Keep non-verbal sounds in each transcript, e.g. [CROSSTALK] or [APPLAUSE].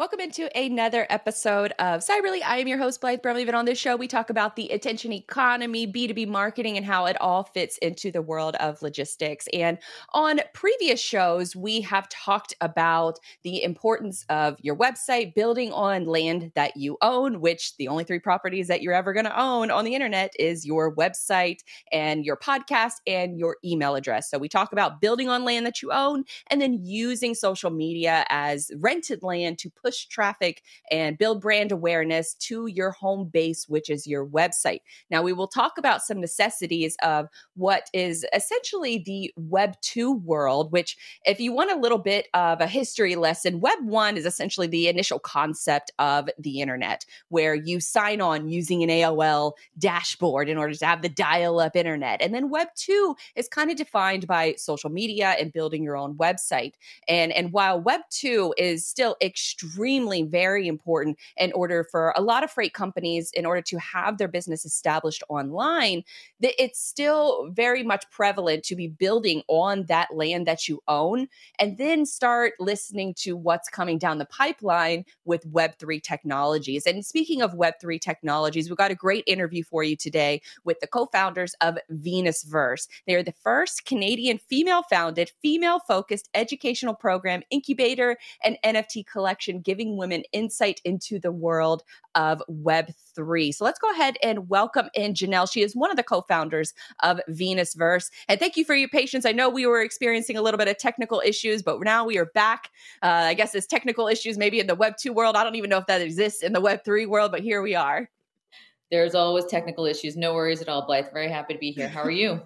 Welcome into another episode of Cyberly. I am your host, Blythe Brumley. And on this show, we talk about the attention economy, B2B marketing, and how it all fits into the world of logistics. And on previous shows, we have talked about the importance of your website building on land that you own, which the only three properties that you're ever going to own on the internet is your website and your podcast and your email address. So we talk about building on land that you own and then using social media as rented land to push push traffic and build brand awareness to your home base, which is your website. Now, we will talk about some necessities of what is essentially the Web 2 world, which, if you want a little bit of a history lesson, Web 1 is essentially the initial concept of the internet, where you sign on using an AOL dashboard in order to have the dial up internet. And then Web 2 is kind of defined by social media and building your own website. And, and while Web 2 is still extremely extremely very important in order for a lot of freight companies in order to have their business established online that it's still very much prevalent to be building on that land that you own and then start listening to what's coming down the pipeline with web3 technologies. And speaking of web3 technologies we've got a great interview for you today with the co-founders of venusverse. They are the first canadian female founded female focused educational program incubator and nft collection giving women insight into the world of Web3. So let's go ahead and welcome in Janelle. She is one of the co founders of Venusverse. And thank you for your patience. I know we were experiencing a little bit of technical issues, but now we are back. Uh, I guess it's technical issues maybe in the Web2 world. I don't even know if that exists in the Web3 world, but here we are. There's always technical issues. No worries at all, Blythe. Very happy to be here. How are you?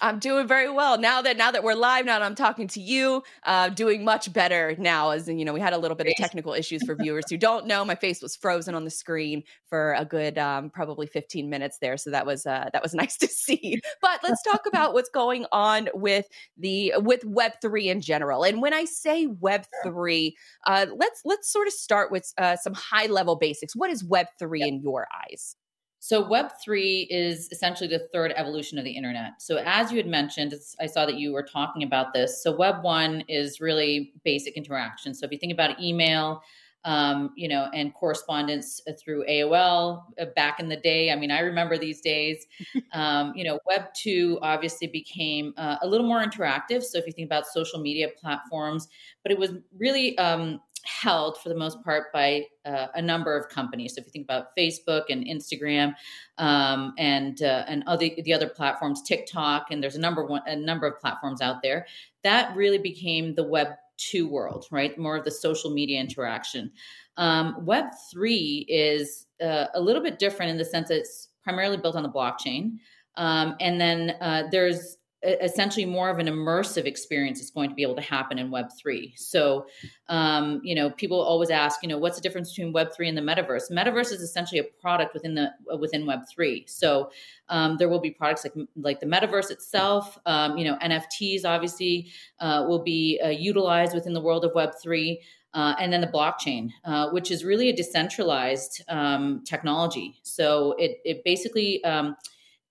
I'm doing very well now that now that we're live now that I'm talking to you. Uh, doing much better now. As you know, we had a little bit of technical issues for viewers who [LAUGHS] don't know. My face was frozen on the screen for a good um, probably 15 minutes there, so that was uh, that was [LAUGHS] nice to see. But let's talk about what's going on with the with Web three in general. And when I say Web three, uh, let's let's sort of start with uh, some high level basics. What is Web three yep. in your eyes? So, Web3 is essentially the third evolution of the internet. So, as you had mentioned, I saw that you were talking about this. So, Web 1 is really basic interaction. So, if you think about email, um, you know, and correspondence through AOL uh, back in the day. I mean, I remember these days. [LAUGHS] Um, you know, Web 2 obviously became uh, a little more interactive. So, if you think about social media platforms, but it was really um, held for the most part by uh, a number of companies. So if you think about Facebook and Instagram um, and uh, and other the other platforms, TikTok, and there's a number one a number of platforms out there that really became the Web two world, right? More of the social media interaction. Um, Web three is uh, a little bit different in the sense that it's primarily built on the blockchain. Um, and then uh, there's essentially more of an immersive experience is going to be able to happen in web3 so um, you know people always ask you know what's the difference between web3 and the metaverse? Metaverse is essentially a product within the within web3 so um, there will be products like like the metaverse itself. Um, you know nfts obviously uh, will be uh, utilized within the world of web3 uh, and then the blockchain, uh, which is really a decentralized um, technology. So it, it basically um,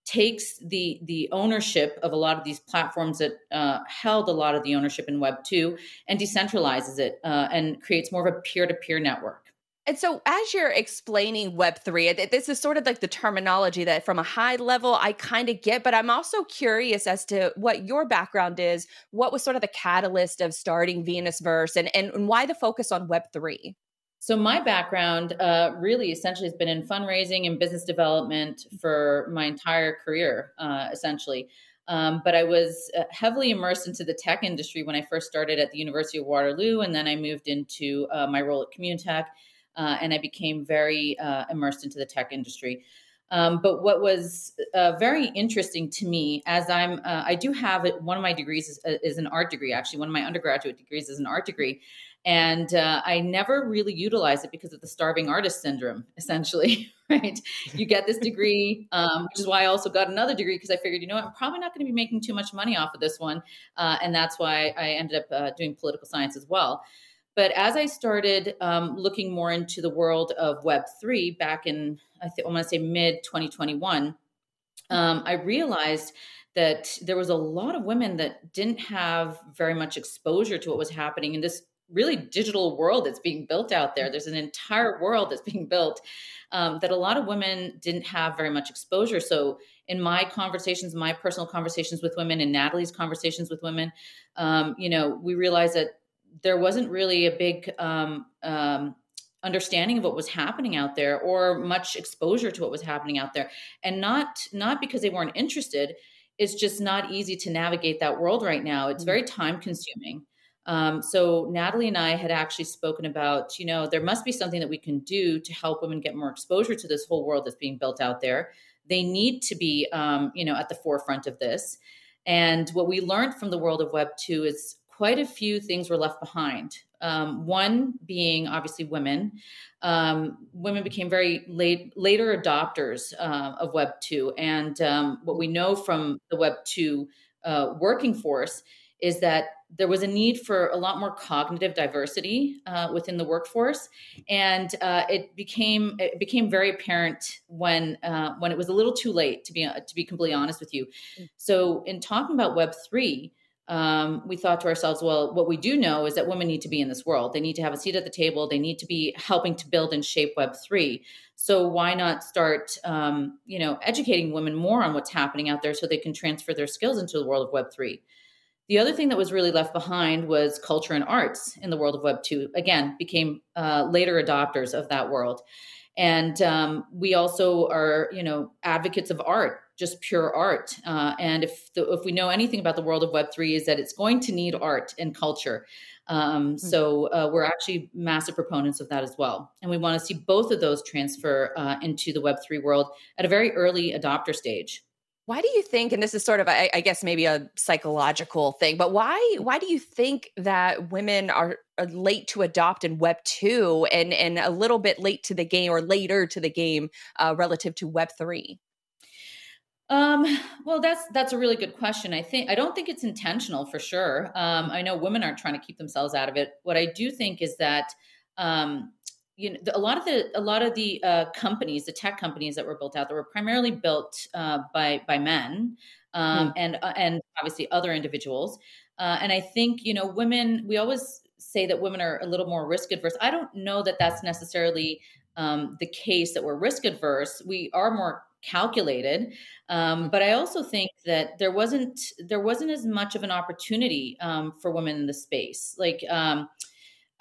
takes the the ownership of a lot of these platforms that uh, held a lot of the ownership in Web two and decentralizes it uh, and creates more of a peer to peer network. And so, as you're explaining Web3, this is sort of like the terminology that from a high level I kind of get, but I'm also curious as to what your background is. What was sort of the catalyst of starting Venusverse and, and why the focus on Web3? So my background uh, really essentially has been in fundraising and business development for my entire career, uh, essentially. Um, but I was uh, heavily immersed into the tech industry when I first started at the University of Waterloo, and then I moved into uh, my role at Communitech, uh, and I became very uh, immersed into the tech industry. Um, but what was very interesting to me, as I'm, I do have one of my degrees is, is, an art degree. Actually, one of my undergraduate degrees is an art degree, and uh, I never really utilized it because of the starving artist syndrome. Essentially, [LAUGHS] right? You get this degree, um, which is why I also got another degree because I figured, you know, what, I'm probably not going to be making too much money off of this one, uh, and that's why I ended up uh, doing political science as well. But as I started um, looking more into the world of Web three back in, I, th- I want to say mid 2021, um, I realized that there was a lot of women that didn't have very much exposure to what was happening in this really digital world that's being built out there. There's an entire world that's being built um, that a lot of women didn't have very much exposure. So, in my conversations, my personal conversations with women, and Natalie's conversations with women, um, you know, we realized that there wasn't really a big um, um, understanding of what was happening out there or much exposure to what was happening out there and not not because they weren't interested it's just not easy to navigate that world right now it's mm. very time consuming um, so natalie and i had actually spoken about you know there must be something that we can do to help women get more exposure to this whole world that's being built out there they need to be um, you know at the forefront of this and what we learned from the world of web 2 is quite a few things were left behind. Um, one being obviously women. Um, women became very late, later adopters uh, of Web 2. And um, what we know from the Web 2 uh, working force is that there was a need for a lot more cognitive diversity uh, within the workforce, and uh, it became it became very apparent when uh, when it was a little too late to be to be completely honest with you. Mm. So, in talking about Web three, um, we thought to ourselves, well, what we do know is that women need to be in this world. They need to have a seat at the table. They need to be helping to build and shape Web three. So why not start, um, you know, educating women more on what's happening out there so they can transfer their skills into the world of Web three. The other thing that was really left behind was culture and arts in the world of Web two. Again, became uh, later adopters of that world, and um, we also are, you know, advocates of art just pure art. Uh, and if the, if we know anything about the world of Web three, is that it's going to need art and culture. Um, mm-hmm. So uh, we're actually massive proponents of that as well, and we want to see both of those transfer uh, into the Web three world at a very early adopter stage. Why do you think, and this is sort of, I, I guess, maybe a psychological thing, but why why do you think that women are, late to adopt in Web two and and a little bit late to the game or later to the game uh, relative to Web three? Um, well, that's that's a really good question. I think I don't think it's intentional for sure. Um, I know women aren't trying to keep themselves out of it. What I do think is that um, you know a lot of the a lot of the uh, companies, the tech companies that were built out, that were primarily built uh, by by men um, mm. and uh, and obviously other individuals. Uh, and I think you know women. We always say that women are a little more risk adverse. I don't know that that's necessarily um, the case that we're risk adverse. We are more calculated um, but i also think that there wasn't there wasn't as much of an opportunity um, for women in the space like um,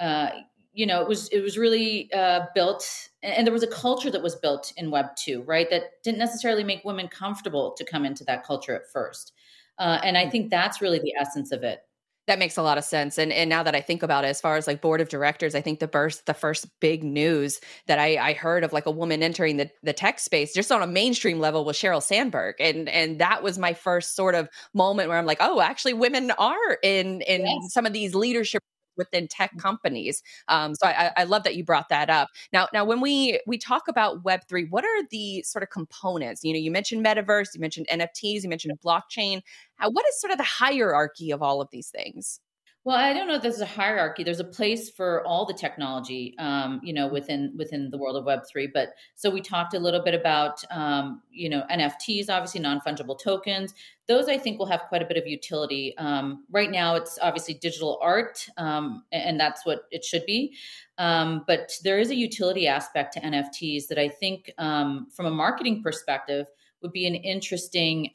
uh, you know it was it was really uh, built and there was a culture that was built in web 2 right that didn't necessarily make women comfortable to come into that culture at first uh, and i think that's really the essence of it that makes a lot of sense. And and now that I think about it, as far as like board of directors, I think the first the first big news that I, I heard of like a woman entering the, the tech space just on a mainstream level was Sheryl Sandberg. And and that was my first sort of moment where I'm like, oh, actually women are in in yes. some of these leadership within tech mm. companies. Um, so I, I, love that you brought that up. Now, now when we we talk about Web three, what are the sort of components? You know, you mentioned metaverse, you mentioned NFTs, you mentioned blockchain. How, what is sort of the hierarchy of all of these things? Well, I don't know if there's a hierarchy. There's a place for all the technology, um, you know, within within the world of Web three. But so we talked a little bit about, um, you know, NFTs, obviously non fungible tokens. Those I think will have quite a bit of utility. Um, right now, it's obviously digital art, um, and that's what it should be. Um, but there is a utility aspect to NFTs that I think, um, from a marketing perspective, would be an interesting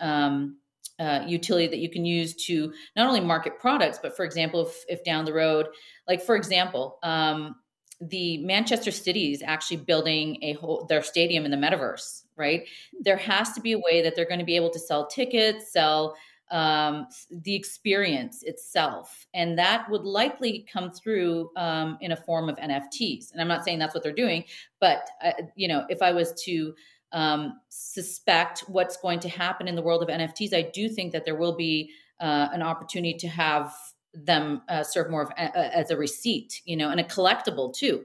uh, utility that you can use to not only market products, but for example, if, if down the road, like for example, um, the Manchester City is actually building a whole their stadium in the metaverse, right? There has to be a way that they're going to be able to sell tickets, sell um, the experience itself, and that would likely come through um, in a form of NFTs. And I'm not saying that's what they're doing, but uh, you know, if I was to um, suspect what's going to happen in the world of NFTs, I do think that there will be uh, an opportunity to have them uh, serve more of a, as a receipt, you know, and a collectible too.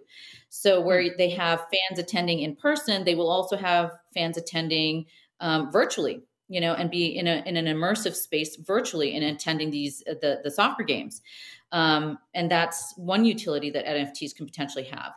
So where hmm. they have fans attending in person, they will also have fans attending um, virtually, you know, and be in a in an immersive space virtually and attending these uh, the the soccer games. Um, and that's one utility that NFTs can potentially have.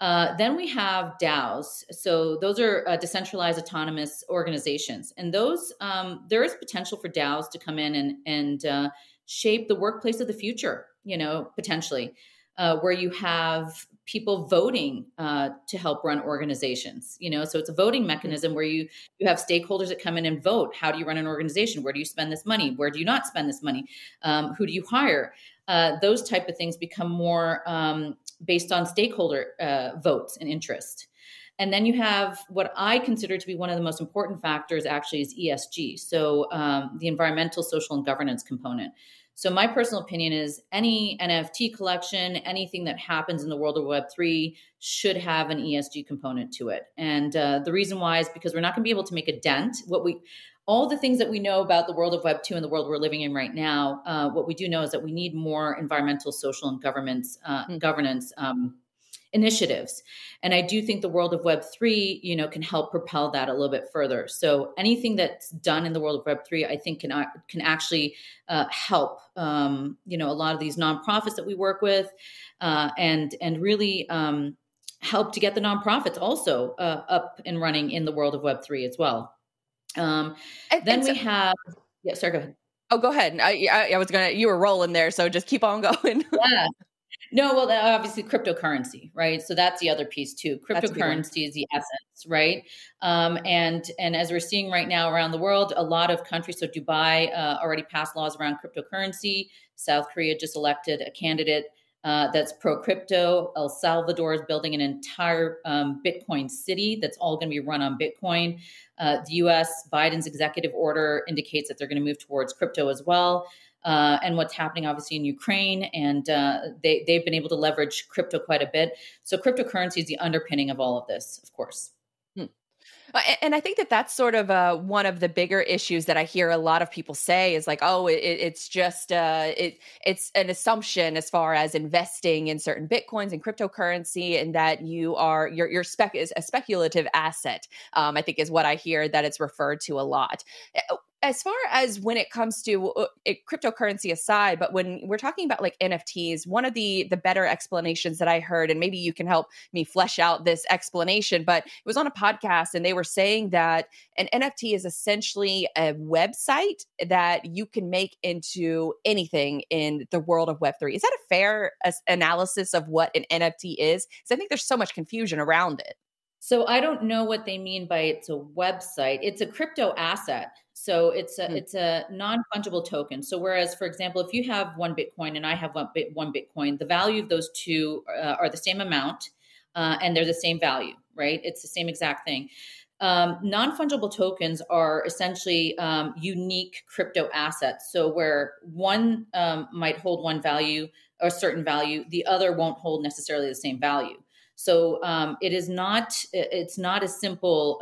Uh, then we have DAOs. So those are uh, decentralized autonomous organizations, and those um, there is potential for DAOs to come in and and uh, shape the workplace of the future. You know, potentially. Uh, where you have people voting uh, to help run organizations you know? So it's a voting mechanism where you you have stakeholders that come in and vote. How do you run an organization? Where do you spend this money? Where do you not spend this money? Um, who do you hire? Uh, those type of things become more um, based on stakeholder uh, votes and interest. And then you have what I consider to be one of the most important factors actually is ESG. So um, the environmental, social, and governance component. So my personal opinion is any NFT collection, anything that happens in the world of Web3 should have an ESG component to it. And uh, the reason why is because we're not going to be able to make a dent. What we all the things that we know about the world of Web 2 and the world we're living in right now, uh, what we do know is that we need more environmental, social, and governance, uh, mm-hmm. governance um, initiatives and i do think the world of web 3 you know can help propel that a little bit further so anything that's done in the world of web 3 i think can can actually uh, help um, you know a lot of these nonprofits that we work with uh, and and really um, help to get the nonprofits also uh, up and running in the world of web 3 as well um, then we have yeah sorry go ahead Oh, go ahead. I, I, I, was gonna. You were rolling there, so just keep on [LAUGHS] going. yeah. No, well, obviously cryptocurrency, right? So that's the other piece too. Cryptocurrency is the essence, right? Um, and and as we're seeing right now around the world, a lot of countries. So Dubai uh, already passed laws around cryptocurrency. South Korea just elected a candidate uh, that's pro crypto. El Salvador is building an entire um, Bitcoin city that's all going to be run on Bitcoin. Uh, the U.S. Biden's executive order indicates that they're going to move towards crypto as well uh, and what's happening obviously in Ukraine. And uh, they, they've been able to leverage crypto quite a bit. So cryptocurrency is the underpinning of all of this, of course. Hmm. Uh, and I think that that's sort of uh, one of the bigger issues that I hear a lot of people say is like, oh, it, it's just uh, it it's an assumption as far as investing in certain bitcoins and cryptocurrency, and that you are your your spec is a speculative asset. Um, I think is what I hear that it's referred to a lot. Uh, as far as when it comes to uh, it, cryptocurrency aside but when we're talking about like nfts one of the the better explanations that i heard and maybe you can help me flesh out this explanation but it was on a podcast and they were saying that an nft is essentially a website that you can make into anything in the world of web3 is that a fair analysis of what an nft is because i think there's so much confusion around it so I don't know what they mean by it's a website. It's a crypto asset. So it's a mm. it's a non fungible token. So whereas, for example, if you have one Bitcoin and I have one, bit, one Bitcoin, the value of those two uh, are the same amount, uh, and they're the same value, right? It's the same exact thing. Um, non fungible tokens are essentially um, unique crypto assets. So where one um, might hold one value, or a certain value, the other won't hold necessarily the same value. So um, it is not it's not a simple.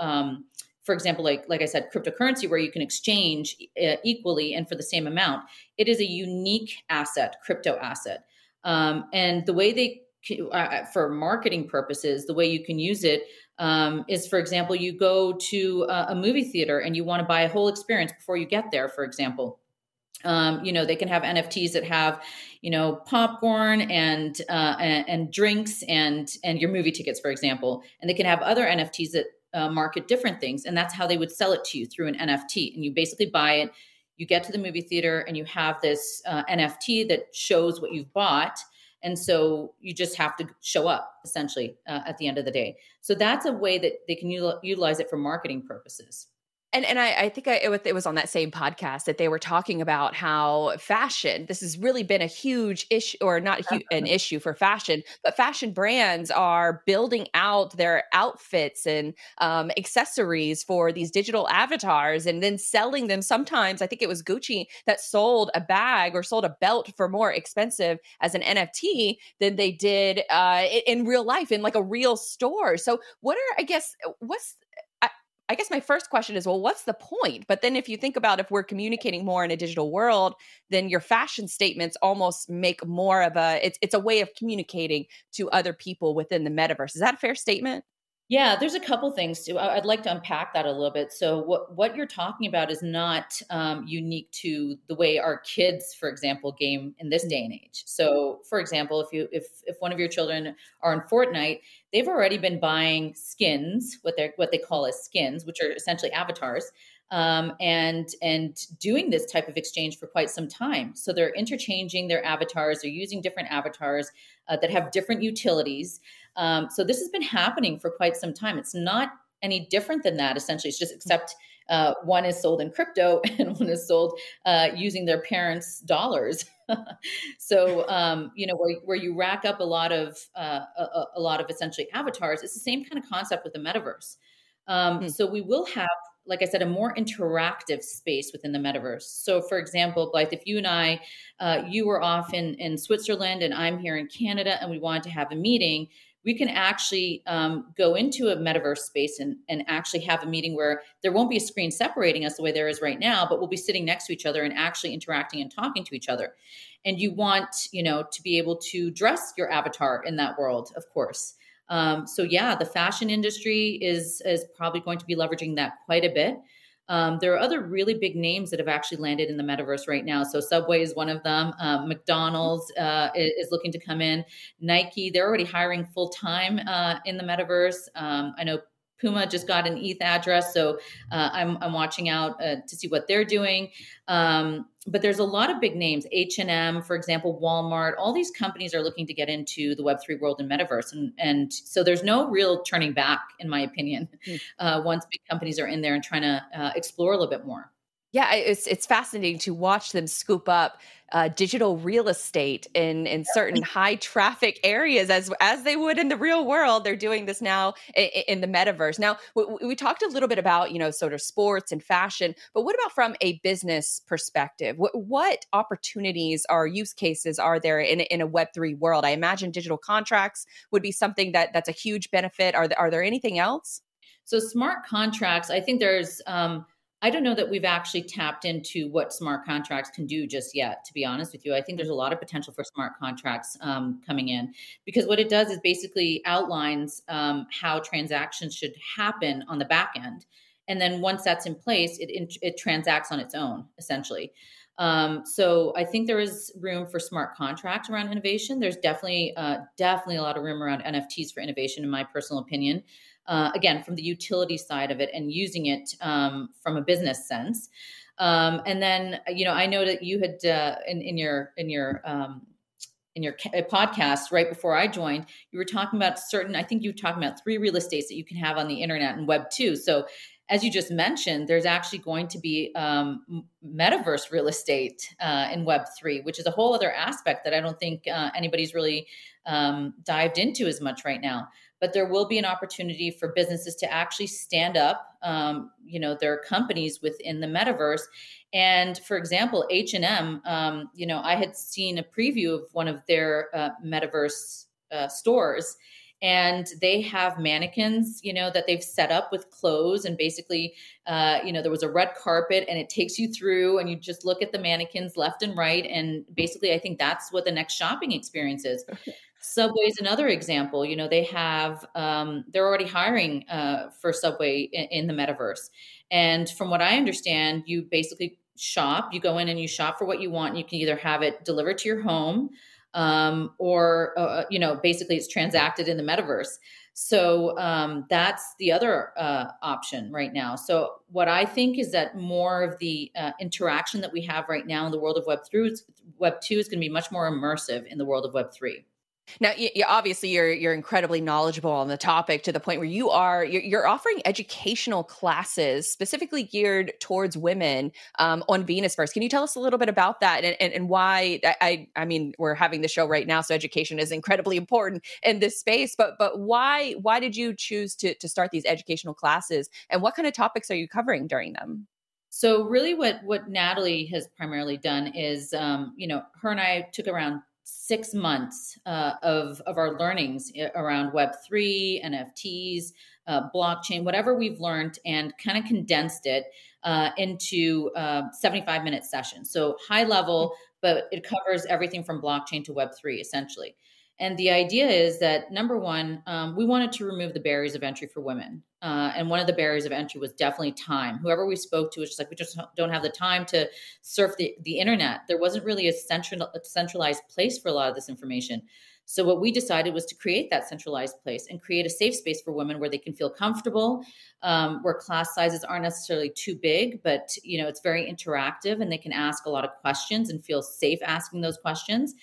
For example, like like I said, cryptocurrency where you can exchange uh, equally and for the same amount. It is a unique asset, crypto asset, um, and the way they uh, uh, for marketing purposes, the way you can use it um, is, for example, you go to a, a movie theater and you want to buy a whole experience before you get there. For example, um, you know they can have nfts that have you know popcorn and, uh, and, and drinks and and your movie tickets for example and they can have other nfts that uh, market different things and that's how they would sell it to you through an nft and you basically buy it you get to the movie theater and you have this uh, nft that shows what you've bought and so you just have to show up essentially uh, at the end of the day. So that's a way that they can utilize it for marketing purposes and and I, I think I, it, was, it was on that same podcast that they were talking about how fashion. This has really been a huge issue, or not hu- an issue for fashion, but fashion brands are building out their outfits and um, accessories for these digital avatars, and then selling them. Sometimes I think it was Gucci that sold a bag or sold a belt for more expensive as an NFT than they did uh, in real life in like a real store. So, what are I guess what's I guess my first question is, well, what's the point? But then if you think about if we're communicating more in a digital world, then your fashion statements almost make more of a it's it's a way of communicating to other people within the metaverse. Is that a fair statement? Yeah, there's a couple things too. I'd like to unpack that a little bit. So, what what you're talking about is not um, unique to the way our kids, for example, game in this day and age. So, for example, if you if if one of your children are in Fortnite, they've already been buying skins, what they what they call as skins, which are essentially avatars, um, and and doing this type of exchange for quite some time. So they're interchanging their avatars. They're using different avatars uh, that have different utilities. Um, so this has been happening for quite some time. It's not any different than that. Essentially, it's just except uh, one is sold in crypto [LAUGHS] and one is sold uh, using their parents' dollars. [LAUGHS] so um, you know where, where you rack up a lot of uh, a, a, lot of essentially avatars. It's the same kind of concept with the metaverse. Um, mm. So we will have like I said, a more interactive space within the metaverse. So, for example, Blythe, if you and I, uh, you were off in, in Switzerland and I'm here in Canada and we wanted to have a meeting, we can actually um, go into a metaverse space and, and actually have a meeting where there won't be a screen separating us the way there is right now, but we'll be sitting next to each other and actually interacting and talking to each other. And you want, you know, to be able to dress your avatar in that world, of course. Um, so yeah, the fashion industry is is probably going to be leveraging that quite a bit. Um, there are other really big names that have actually landed in the metaverse right now. So Subway is one of them. Um, McDonald's uh, is, looking to come in. Nike, they're already hiring full time uh, in the metaverse. Um, I know Puma just got an ETH address, so uh, I'm, I'm watching out uh, to see what they're doing. Um, but there's a lot of big names, H and M, for example, Walmart. All these companies are looking to get into the Web three world and metaverse, and and so there's no real turning back, in my opinion, mm. [LAUGHS] uh, once big companies are in there and trying to uh, explore a little bit more. Yeah, it's it's fascinating to watch them scoop up uh, digital real estate in in certain high traffic areas as as they would in the real world. They're doing this now in, in the metaverse. Now we, we, talked a little bit about you know sort of sports and fashion, but what about from a business perspective? What, what opportunities or use cases are there in in a Web three world? I imagine digital contracts would be something that that's a huge benefit. Are there, are there anything else? So smart contracts, I think there's. Um, I don't know that we've actually tapped into what smart contracts can do just yet, to be honest with you. I think there's a lot of potential for smart contracts um, coming in because what it does is basically outlines um, how transactions should happen on the back end. And then once that's in place, it, it transacts on its own, essentially. Um, so I think there is room for smart contracts around innovation. There's definitely, uh, definitely a lot of room around NFTs for innovation, in my personal opinion uh, again from the utility side of it and using it um, from a business sense um, and then you know i know that you had uh, in, in your in your um, in your podcast right before I joined, you were talking about certain, I think you were talking about three real estates that you can have on the internet and web two. So as you just mentioned, there's actually going to be um, metaverse real estate uh, in Web three, which is a whole other aspect that I don't think uh, anybody's really um, dived into as much right now but there will be an opportunity for businesses to actually stand up um, you know their companies within the metaverse. And for example h&m um, you know i had seen a preview of one of their uh, metaverse uh, stores and they have mannequins you know that they've set up with clothes and basically uh, you know there was a red carpet and it takes you through and you just look at the mannequins left and right. And basically i think that's what the next shopping experience is Subway is another example. You know, they have um, they're already hiring uh, for Subway in, in, the metaverse, and from what I understand, you basically shop. You go in and you shop for what you want. You can either have it delivered to your home, um, or uh, uh you know, basically it's transacted in the metaverse. So um, that's the other uh, option right now. So what I think is that more of the uh, interaction that we have right now in the world of Web three, Web two is going to be much more immersive in the world of Web three. Now, you, you, obviously, you're you're incredibly knowledgeable on the topic to the point where you are you're, you're offering educational classes specifically geared towards women um, on First, Can you tell us a little bit about that and, and, and why? I I mean, we're having the show right now, so education is incredibly important in this space. But but why why did you choose to to start these educational classes, and what kind of topics are you covering during them? So really, what what Natalie has primarily done is, um, you know, her and I took around six months uh, of, of our learnings eh, around Web3, NFTs, uh, blockchain, whatever we've learned, and kind of condensed it uh, into uh, 75 minute sessions. So high level, but it covers everything from blockchain to Web3 essentially. And the idea is that number one, um, we wanted to remove the barriers of entry for women. Uh, and one of the barriers of entry was definitely time. Whoever we spoke to was just like, we just don't have the time to surf the, the internet. There wasn't really a, central, a centralized place for a lot of this information. So, what we decided was to create that centralized place and create a safe space for women where they can feel comfortable, um, where class sizes aren't necessarily too big, but you know it's very interactive and they can ask a lot of questions and feel safe asking those questions.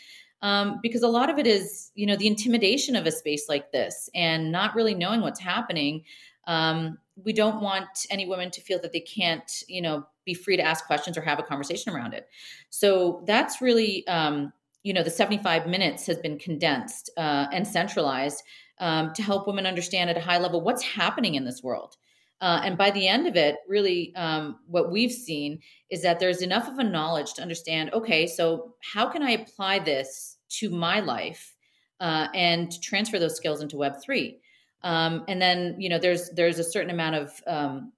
Um, because a lot of it is, you know, the intimidation of a space like this and not really knowing what's happening. Um, we don't want any women to feel that they can't, you know, be free to ask questions or have a conversation around it. So that's really um, you know the 75 minutes has been condensed uh, and centralized um, to help women understand at a high level what's happening in this world uh, and by the end of it really um, what we've seen is that there's enough of a knowledge to understand okay so how can i apply this to my life uh, and transfer those skills into web 3 um, and then you know there's there's a certain amount of um,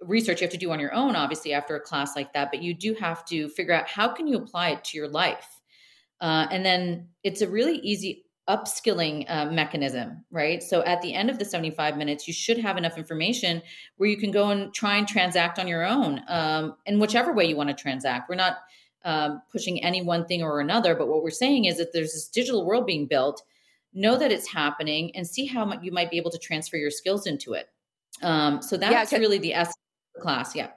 research you have to do on your own obviously after a class like that but you do have to figure out how can you apply it to your life uh, and then it's a really easy upskilling uh, mechanism, right? So at the end of the 75 minutes, you should have enough information where you can go and try and transact on your own um, in whichever way you want to transact. We're not um, pushing any one thing or another, but what we're saying is that there's this digital world being built. Know that it's happening and see how you might be able to transfer your skills into it. Um, so that's yeah, really the essence of the class. Yeah.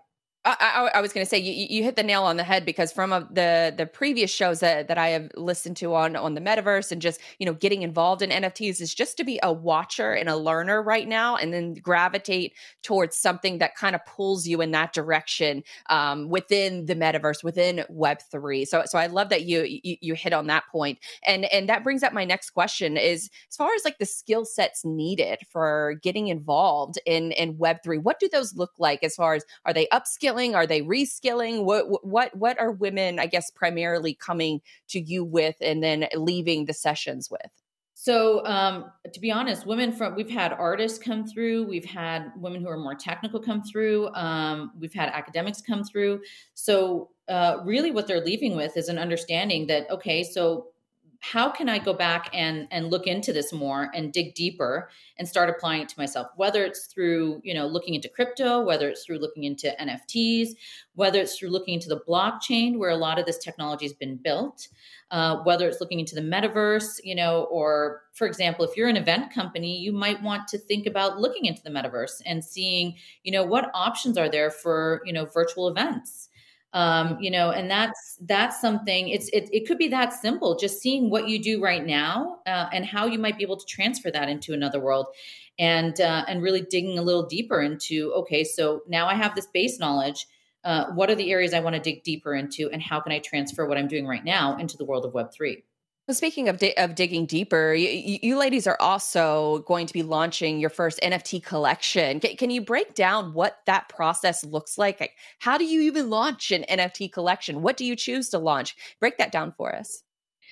I, I, was going to say you, you hit the nail on the head because from a, the the previous shows that, that I have listened to on on the metaverse and just you know getting involved in NFTs is just to be a watcher and a learner right now and then gravitate towards something that kind of pulls you in that direction um, within the metaverse within Web three. So so I love that you, you you hit on that point and and that brings up my next question is as far as like the skill sets needed for getting involved in in Web three, what do those look like as far as are they upskilling upskilling? Are they reskilling? What what what are women, I guess, primarily coming to you with and then leaving the sessions with? So, um, to be honest, women from we've had artists come through, we've had women who are more technical come through, um, we've had academics come through. So, uh, really, what they're leaving with is an understanding that okay, so how can I go back and and look into this more and dig deeper and start applying it to myself? Whether it's through you know looking into crypto, whether it's through looking into NFTs, whether it's through looking into the blockchain where a lot of this technology has been built, uh, whether it's looking into the metaverse, you know, or for example, if you're an event company, you might want to think about looking into the metaverse and seeing you know what options are there for you know virtual events um, you know and that's that's something it's it, it could be that simple just seeing what you do right now uh, and how you might be able to transfer that into another world and uh, and really digging a little deeper into okay so now i have this base knowledge uh, what are the areas i want to dig deeper into and how can i transfer what i'm doing right now into the world of web 3 speaking of, di- of digging deeper, you, you, ladies are also going to be launching your first NFT collection. Can, can, you break down what that process looks like? like? How do you even launch an NFT collection? What do you choose to launch? Break that down for us.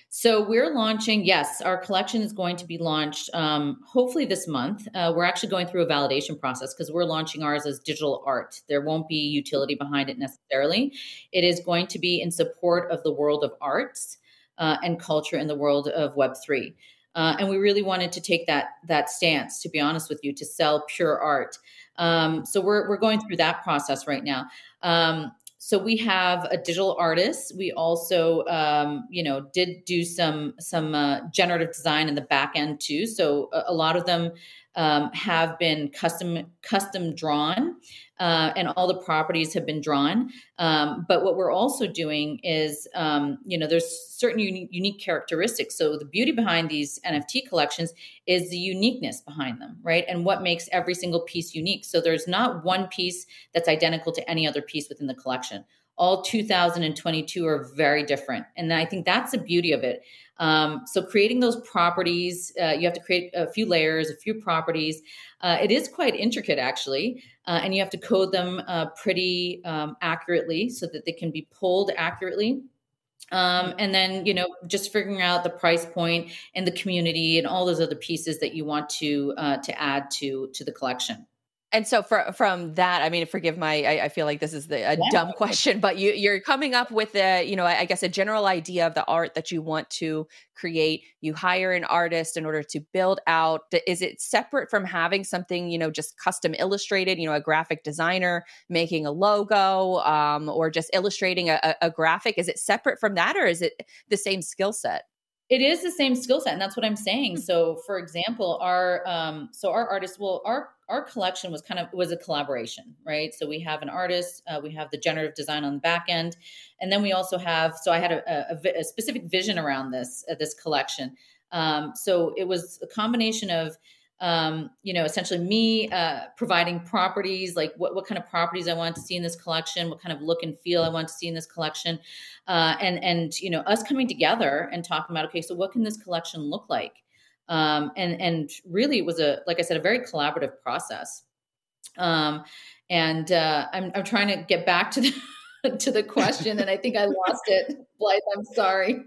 So we're launching. Yes, our collection is going to be launched um, hopefully this month. Uh, we're actually going through a validation process because we're launching ours as digital art. There won't be utility behind it necessarily. It is going to be in support of the world of arts uh, and culture in the world of Web3. Uh, and we really wanted to take that that stance, to be honest with you, to sell pure art. Um, so we're we're going through that process right now. Um, so we have a digital artist. We also, um, you know, did do some some uh, generative design in the back end too. So a, a lot of them um, have been custom custom drawn uh, and all the properties have been drawn. Um, but what we're also doing is, um, you know, there's certain uni- unique characteristics. So the beauty behind these NFT collections is the uniqueness behind them, right? And what makes every single piece unique. So there's not one piece that's identical to any other piece within the collection. All 2022 are very different. And I think that's the beauty of it. Um, so creating those properties, uh, you have to create a few layers, a few properties. Uh, it is quite intricate, actually, uh, and you have to code them uh, pretty um, accurately so that they can be pulled accurately. Um, and then you know just figuring out the price point and the community and all those other pieces that you want to uh, to add to to the collection. And so for, from that, I mean, forgive my, I, I feel like this is the, a yeah. dumb [LAUGHS] question, but you, you're coming up with a, you know, I, I guess a general idea of the art that you want to create. You hire an artist in order to build out. Is it separate from having something, you know, just custom illustrated, you know, a graphic designer making a logo um, or just illustrating a, a graphic? Is it separate from that or is it the same skill set? It is the same skill set, and that's what I'm saying. Hmm. So, for example, our um, so our artists, well, our our collection was kind of was a collaboration, right? So we have an artist, uh, we have the generative design on the back end, and then we also have. So I had a, a, a specific vision around this uh, this collection. Um, so it was a combination of um, you know, essentially me uh, providing properties, like what, what kind of properties I want to see in this collection, what kind of look and feel I want to see in this collection, uh, and and you know, us coming together and talking about okay, so what can this collection look like? Um, and and really, it was a like I said, a very collaborative process. Um, and uh, I'm I'm trying to get back to the [LAUGHS] to the question, and I think I lost it. Blythe, I'm sorry.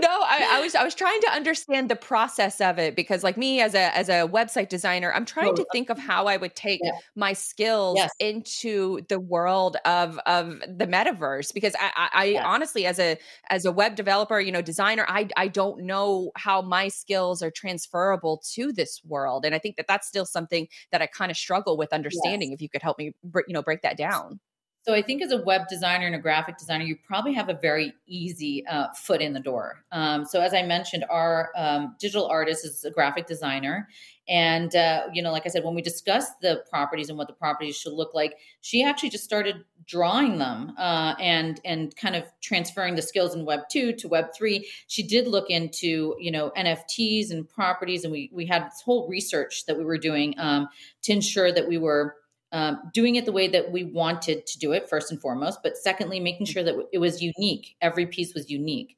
No, I, I, was I was trying to understand the process of it because, like me as a as a website designer, I'm oh, trying to think of how I would take yeah. my skills yes. into the world of of the metaverse. Because I, I, I yes. honestly, as a as a web developer, you know, designer, I I don't know how my skills are transferable to this world, and I think that that's still something that I kind of struggle with understanding. Yes. If you could help me, you know, break that down. So I think as a web designer and a graphic designer, you probably have a very easy uh, foot in the door. Um, so as I mentioned, our um, digital artist is a graphic designer, and uh, you know, like I said, when we discussed the properties and what the properties should look like, she actually just started drawing them uh, and and kind of transferring the skills in Web two to Web three. She did look into you know NFTs and properties, and we we had this whole research that we were doing um, to ensure that we were um, doing it the way that we wanted to do it first and foremost but secondly making sure that it was unique. Every piece was unique.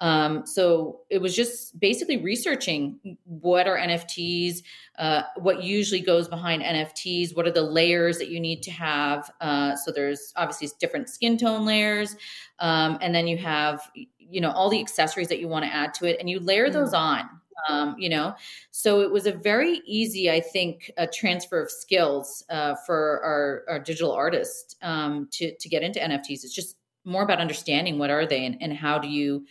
Um, so it was just basically researching what are nfts uh, what usually goes behind nfts what are the layers that you need to have uh, so there's obviously different skin tone layers um, and then you have you know all the accessories that you want to add to it and you layer mm. those on um, you know? So it was a very easy i think a transfer of skills uh, for our, our digital artists um, to, to get into nfts it's just more about understanding what are they and, and how do you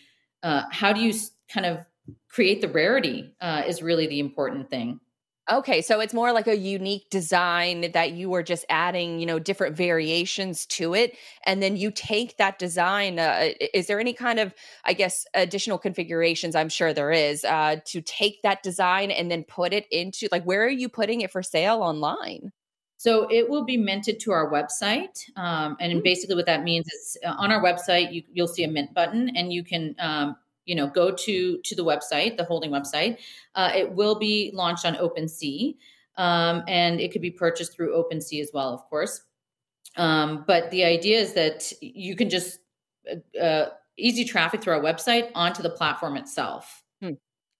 uh, how do you kind of create the rarity uh, is really the important thing Okay, so it's more like a unique design that you are just adding, you know, different variations to it, and then you take that design. Uh, is there any kind of, I guess, additional configurations? I'm sure there is uh, to take that design and then put it into like where are you putting it for sale online? So it will be minted to our website, um, and mm-hmm. basically what that means is uh, on our website you, will see a mint button, and you can um, you know go to to the website the holding website uh, it will be launched on OpenSea, um, and it could be purchased through OpenSea as well, of course. Um, but the idea is that you can just uh, uh, easy traffic through our website onto the platform itself. Hmm.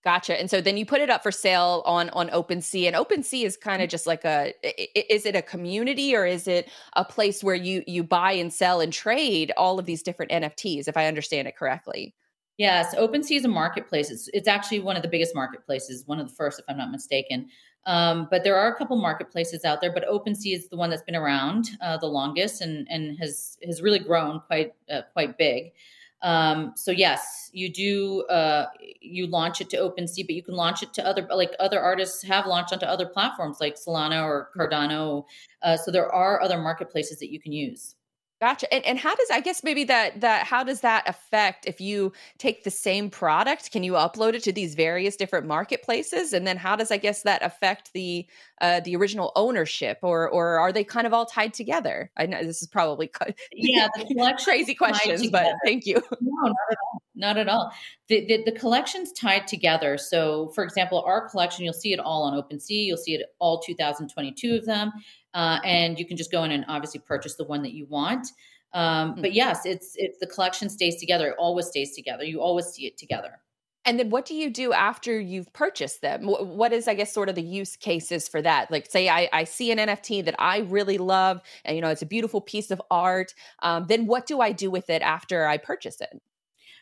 Gotcha. And so then you put it up for sale on on OpenSea, and OpenSea is kind of just like a is it a community or is it a place where you you buy and sell and trade all of these different NFTs? If I understand it correctly. Yes, OpenSea is a marketplace. It's, it's actually one of the biggest marketplaces, one of the first, if I'm not mistaken. Um, but there are a couple marketplaces out there, but OpenSea is the one that's been around uh, the longest and and has has really grown quite uh, quite big. Um, so yes, you do uh, you launch it to OpenSea, but you can launch it to other like other artists have launched onto other platforms like Solana or Cardano. Uh, so there are other marketplaces that you can use. Gotcha. And, and how does I guess maybe that that how does that affect if you take the same product? Can you upload it to these various different marketplaces? And then how does I guess that affect the uh, the original ownership, or or are they kind of all tied together? I know this is probably [LAUGHS] yeah, [LAUGHS] crazy questions, but thank you. No, not at all. Not at all. The, the, the collection's tied together. So, for example, our collection, you'll see it all on OpenSea. You'll see it all 2022 of them. Uh, and you can just go in and obviously purchase the one that you want. Um, mm-hmm. But yes, it's it's the collection stays together. It always stays together. You always see it together. And then what do you do after you've purchased them? What is, I guess, sort of the use cases for that? Like, say I, I see an NFT that I really love, and you know it's a beautiful piece of art. Um, then what do I do with it after I purchase it?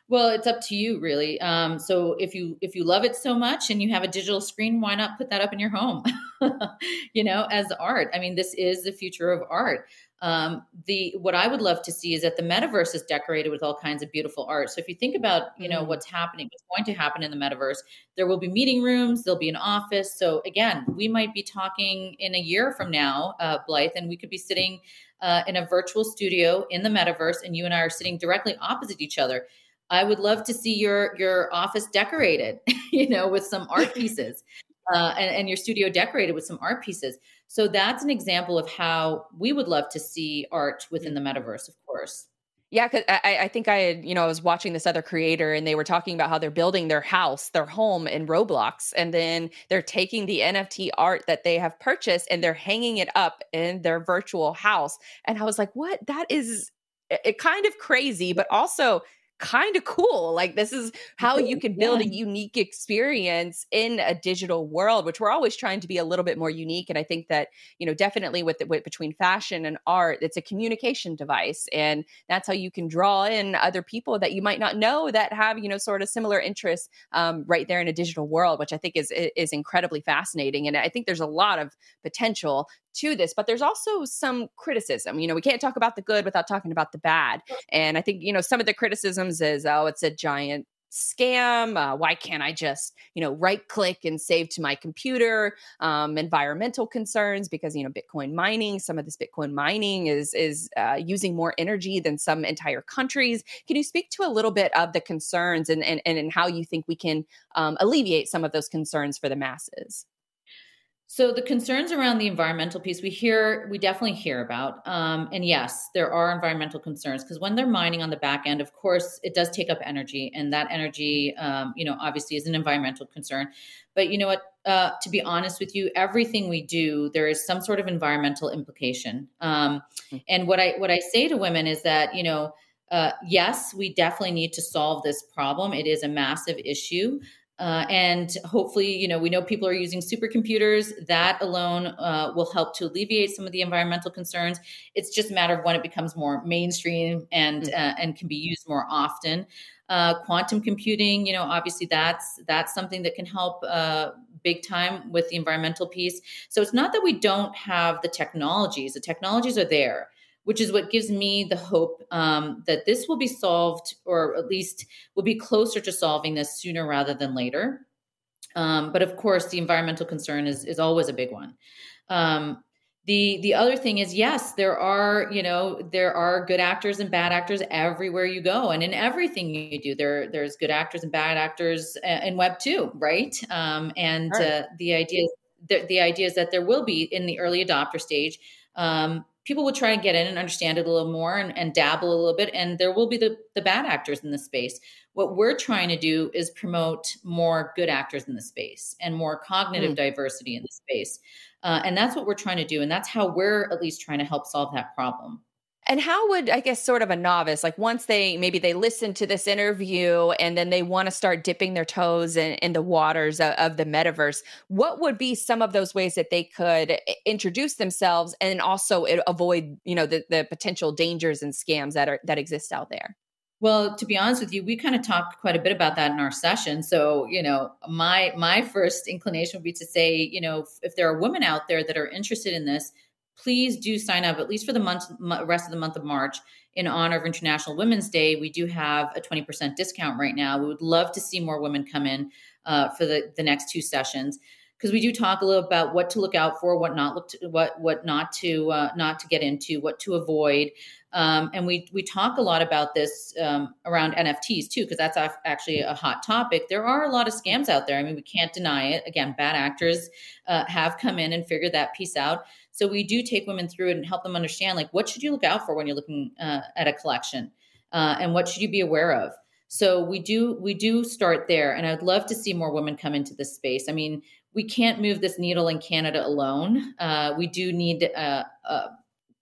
Well, it's up to you, really. Um, so if you if you love it so much and you have a digital screen, why not put that up in your home? [LAUGHS] you know, as art. I mean, this is the future of art. Um, the what I would love to see is that the metaverse is decorated with all kinds of beautiful art. So if you think about, you know, mm. what's happening, what's going to happen in the metaverse, there will be meeting rooms, there'll be an office. So again, we might be talking in a year from now, uh, Blythe, and we could be sitting uh, in a virtual studio in the metaverse, and you and I are sitting directly opposite each other I would love to see your your office decorated, [LAUGHS] you know, with some art [LAUGHS] pieces, uh, and, and your studio decorated with some art pieces. So that's an example of how we would love to see art within the metaverse, of course. Yeah, because I, I think I had, you know, I was watching this other creator and they were talking about how they're building their house, their home in Roblox. And then they're taking the NFT art that they have purchased and they're hanging it up in their virtual house. And I was like, what? That is it kind of crazy, but also kind of cool. Like this is how you can build yeah. a unique experience in a digital world, which we're always trying to be a little bit more unique. And I think that you know definitely with, the, with between fashion and art, it's a communication device, and that's how you can draw in other people that you might not know that have you know sort of similar interests um, right there in a digital world, which I think is is incredibly fascinating. And I think there's a lot of potential to this, but there's also some criticism. You know, we can't talk about the good without talking about the bad. And I think, you know, some of the criticisms is, oh, it's a giant scam uh, why can't i just you know right click and save to my computer um, environmental concerns because you know bitcoin mining some of this bitcoin mining is is uh, using more energy than some entire countries can you speak to a little bit of the concerns and and, and how you think we can um, alleviate some of those concerns for the masses so the concerns around the environmental piece, we hear, we definitely hear about, um, and yes, there are environmental concerns because when they're mining on the back end, of course, it does take up energy, and that energy, um, you know, obviously is an environmental concern. But you know what? Uh, to be honest with you, everything we do, there is some sort of environmental implication. Um, hmm. and what I what I say to women is that you know. Uh, yes, we definitely need to solve this problem. It is a massive issue. Uh, and hopefully, you know, we know people are using supercomputers. That alone uh, will help to alleviate some of the environmental concerns. It's just a matter of when it becomes more mainstream and mm-hmm. uh, and can be used more often. Uh, quantum computing, you know, obviously that's that's something that can help uh, big time with the environmental piece. So it's not that we don't have the technologies; the technologies are there which is what gives me the hope um, that this will be solved, or at least will be closer to solving this sooner rather than later. Um, but of course, the environmental concern is is always a big one. Um, the the other thing is, yes, there are you know there are good actors and bad actors everywhere you go, and in everything you do, there there's good actors and bad actors uh, in Web two, right? Um, and right. Uh, the idea is the, the idea is that there will be in the early adopter stage um, people will try and get in and understand it a little more and, and, dabble a little bit and there will be the, the bad actors in the space. What we're trying to do is promote more good actors in the space and more cognitive mm. diversity in the space. Uh, and that's what we're trying to do and that's how we're at least trying to help solve that problem and how would I guess sort of a novice like once they maybe they listen to this interview and then they want to start dipping their toes in, in the waters of, of, the metaverse, what would be some of those ways that they could eh, introduce themselves and also avoid you know the, the potential dangers and scams that are that exist out there? Well, to be honest with you, we kind of talked quite a bit about that in our session. So, you know, my my first inclination would be to say, you know, if there are women out there that are interested in this, please do sign up at least for the month rest of the month of March in honor of International Women's Day. We do have a 20% discount right now. We would love to see more women come in uh, for the, the next two sessions because we do talk a little about what to look out for, what not look to, what what not to uh, not to get into, what to avoid, um, and we we talk a lot about this um, around NFTs too, because that's actually a hot topic. There are a lot of scams out there. I mean, we can't deny it. Again, bad actors uh, have come in and figured that piece out. So we do take women through it and help them understand like what should you look out for when you're looking uh, at a collection, uh, and what should you be aware of. So we do we do start there, and I'd love to see more women come into this space. I mean, we can't move this needle in Canada alone. Uh, we do need uh, uh,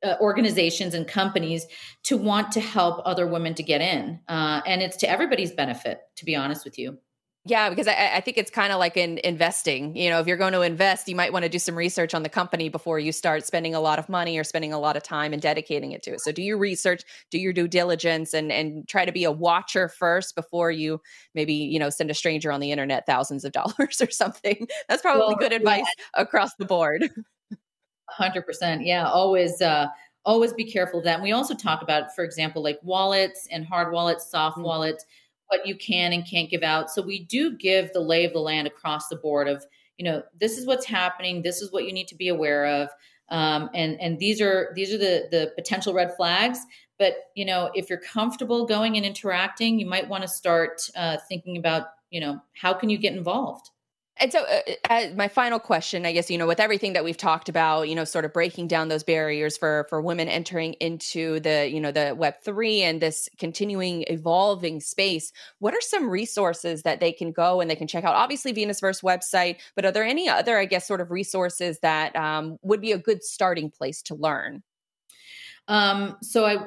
uh, organizations and companies to want to help other women to get in, uh, and it's to everybody's benefit. To be honest with you. Yeah, because I, I think it's kind of like in investing. You know, if you're going to invest, you might want to do some research on the company before you start spending a lot of money or spending a lot of time and dedicating it to it. So do your research, do your due diligence, and and try to be a watcher first before you maybe you know send a stranger on the internet thousands of [LAUGHS] dollars or something. That's probably well, good advice yeah. across the board. [LAUGHS] Hundred percent, yeah. Always. uh always be careful of that. And we also talk about, for example, like wallets and hard wallets, soft mm-hmm. wallets what you can and can't give out. So we do give the lay of the land across the board of, you know, this is what's happening. This is what you need to be aware of. Um, and and these are these are the the potential red flags. But you know, if you're comfortable going and interacting, you might want to start uh, thinking about you know how can you get involved. And so, uh, uh, my final question, I guess, you know, with everything that we've talked about, you know, sort of breaking down those barriers for for women entering into the, you know, the Web three and this continuing evolving space, what are some resources that they can go and they can check out? Obviously, Venusverse website, but are there any other, I guess, sort of resources that um, would be a good starting place to learn? Um, so I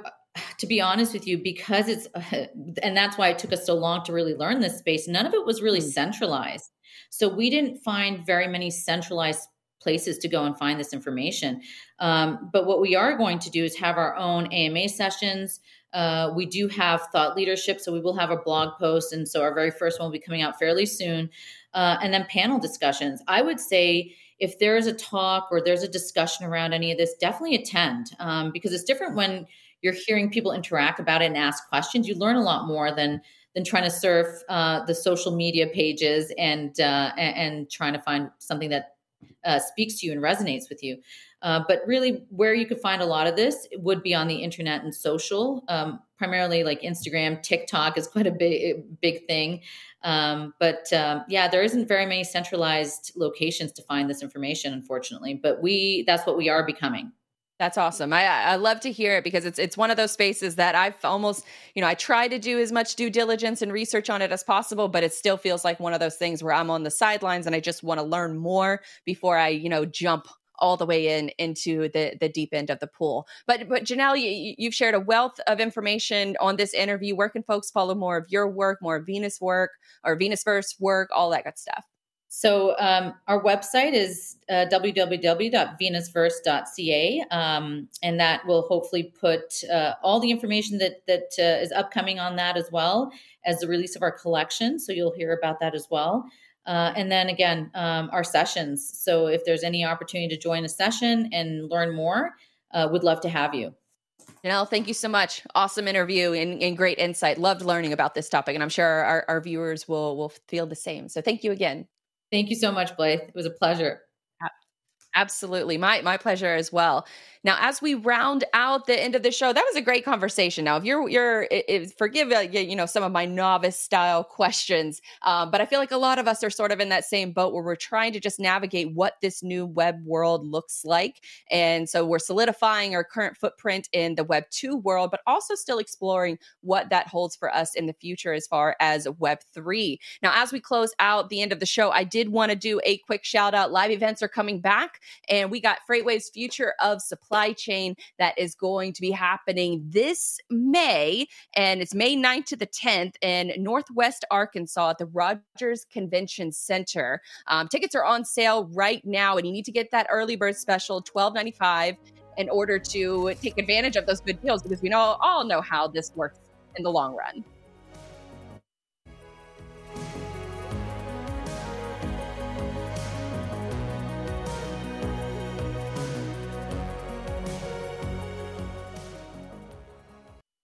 to be honest with you, because it's, [LAUGHS] and that's why it took us so long to really learn this space, none of it was really mm. centralized. So we didn't find very many centralized places to go and find this information. Um, but what we are going to do is have our own AMA sessions. Uh, we do have thought leadership, so we will have a blog post. And so our very first one will be coming out fairly soon. Uh, and then panel discussions. I would say, if there's a talk or there's a discussion around any of this, definitely attend um, because it's different when you're hearing people interact about it and ask questions. You learn a lot more than than trying to surf uh, the social media pages and, uh, and, trying to find something that uh, speaks to you and resonates with you. Uh, but really, where you could find a lot of this would be on the internet and social, um, primarily like Instagram, TikTok is [LAUGHS] quite a big big thing. Um, but um, yeah, there isn't very many centralized locations to find this information, unfortunately. But we that's what we are becoming. That's awesome. I I love to hear it because it's it's one of those spaces that I've almost, you know, I try to do as much due diligence and research on it as possible, but it still feels like one of those things where I'm on the sidelines and I just want to learn more before I, you know, jump all the way in into the the deep end of the pool. But but Janelle, you, you've shared a wealth of information on this interview. Where can folks follow more of your work, more Venus work, or Venus Venusverse work, all that good stuff? So um, our website is uh, www.venusverse.ca, um, and that will hopefully put uh, all the information that that uh, is upcoming on that as well as the release of our collection. So you'll hear about that as well. Uh, and then again, um, our sessions. So if there's any opportunity to join a session and learn more, uh, would love to have you. Janelle, thank you so much. Awesome interview and, and, great insight. Loved learning about this topic, and I'm sure our, our viewers will will feel the same. So thank you again. Thank you so much, Blythe. It was a pleasure. Absolutely. My my pleasure as well. Now, as we round out the end of the show, that was a great conversation. Now, if you're you're forgive uh, you know some of my novice style questions, um, but I feel like a lot of us are sort of in that same boat where we're trying to just navigate what this new web world looks like, and so we're solidifying our current footprint in the Web two world, but also still exploring what that holds for us in the future as far as Web three. Now, as we close out the end of the show, I did want to do a quick shout out. Live events are coming back, and we got FreightWaves Future of Supply chain that is going to be happening this May, and it's May 9th to the 10th in Northwest Arkansas at the Rogers Convention Center. Um, tickets are on sale right now, and you need to get that early bird special, $12.95 in order to take advantage of those good deals because we know all know how this works in the long run.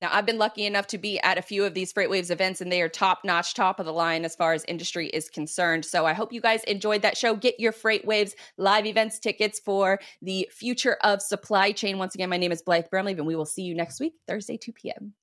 Now, I've been lucky enough to be at a few of these FreightWaves events, and they are top notch, top of the line as far as industry is concerned. So I hope you guys enjoyed that show. Get your FreightWaves live events tickets for the future of supply chain. Once again, my name is Blythe Brumleve, and we will see you next week, Thursday, 2 p.m.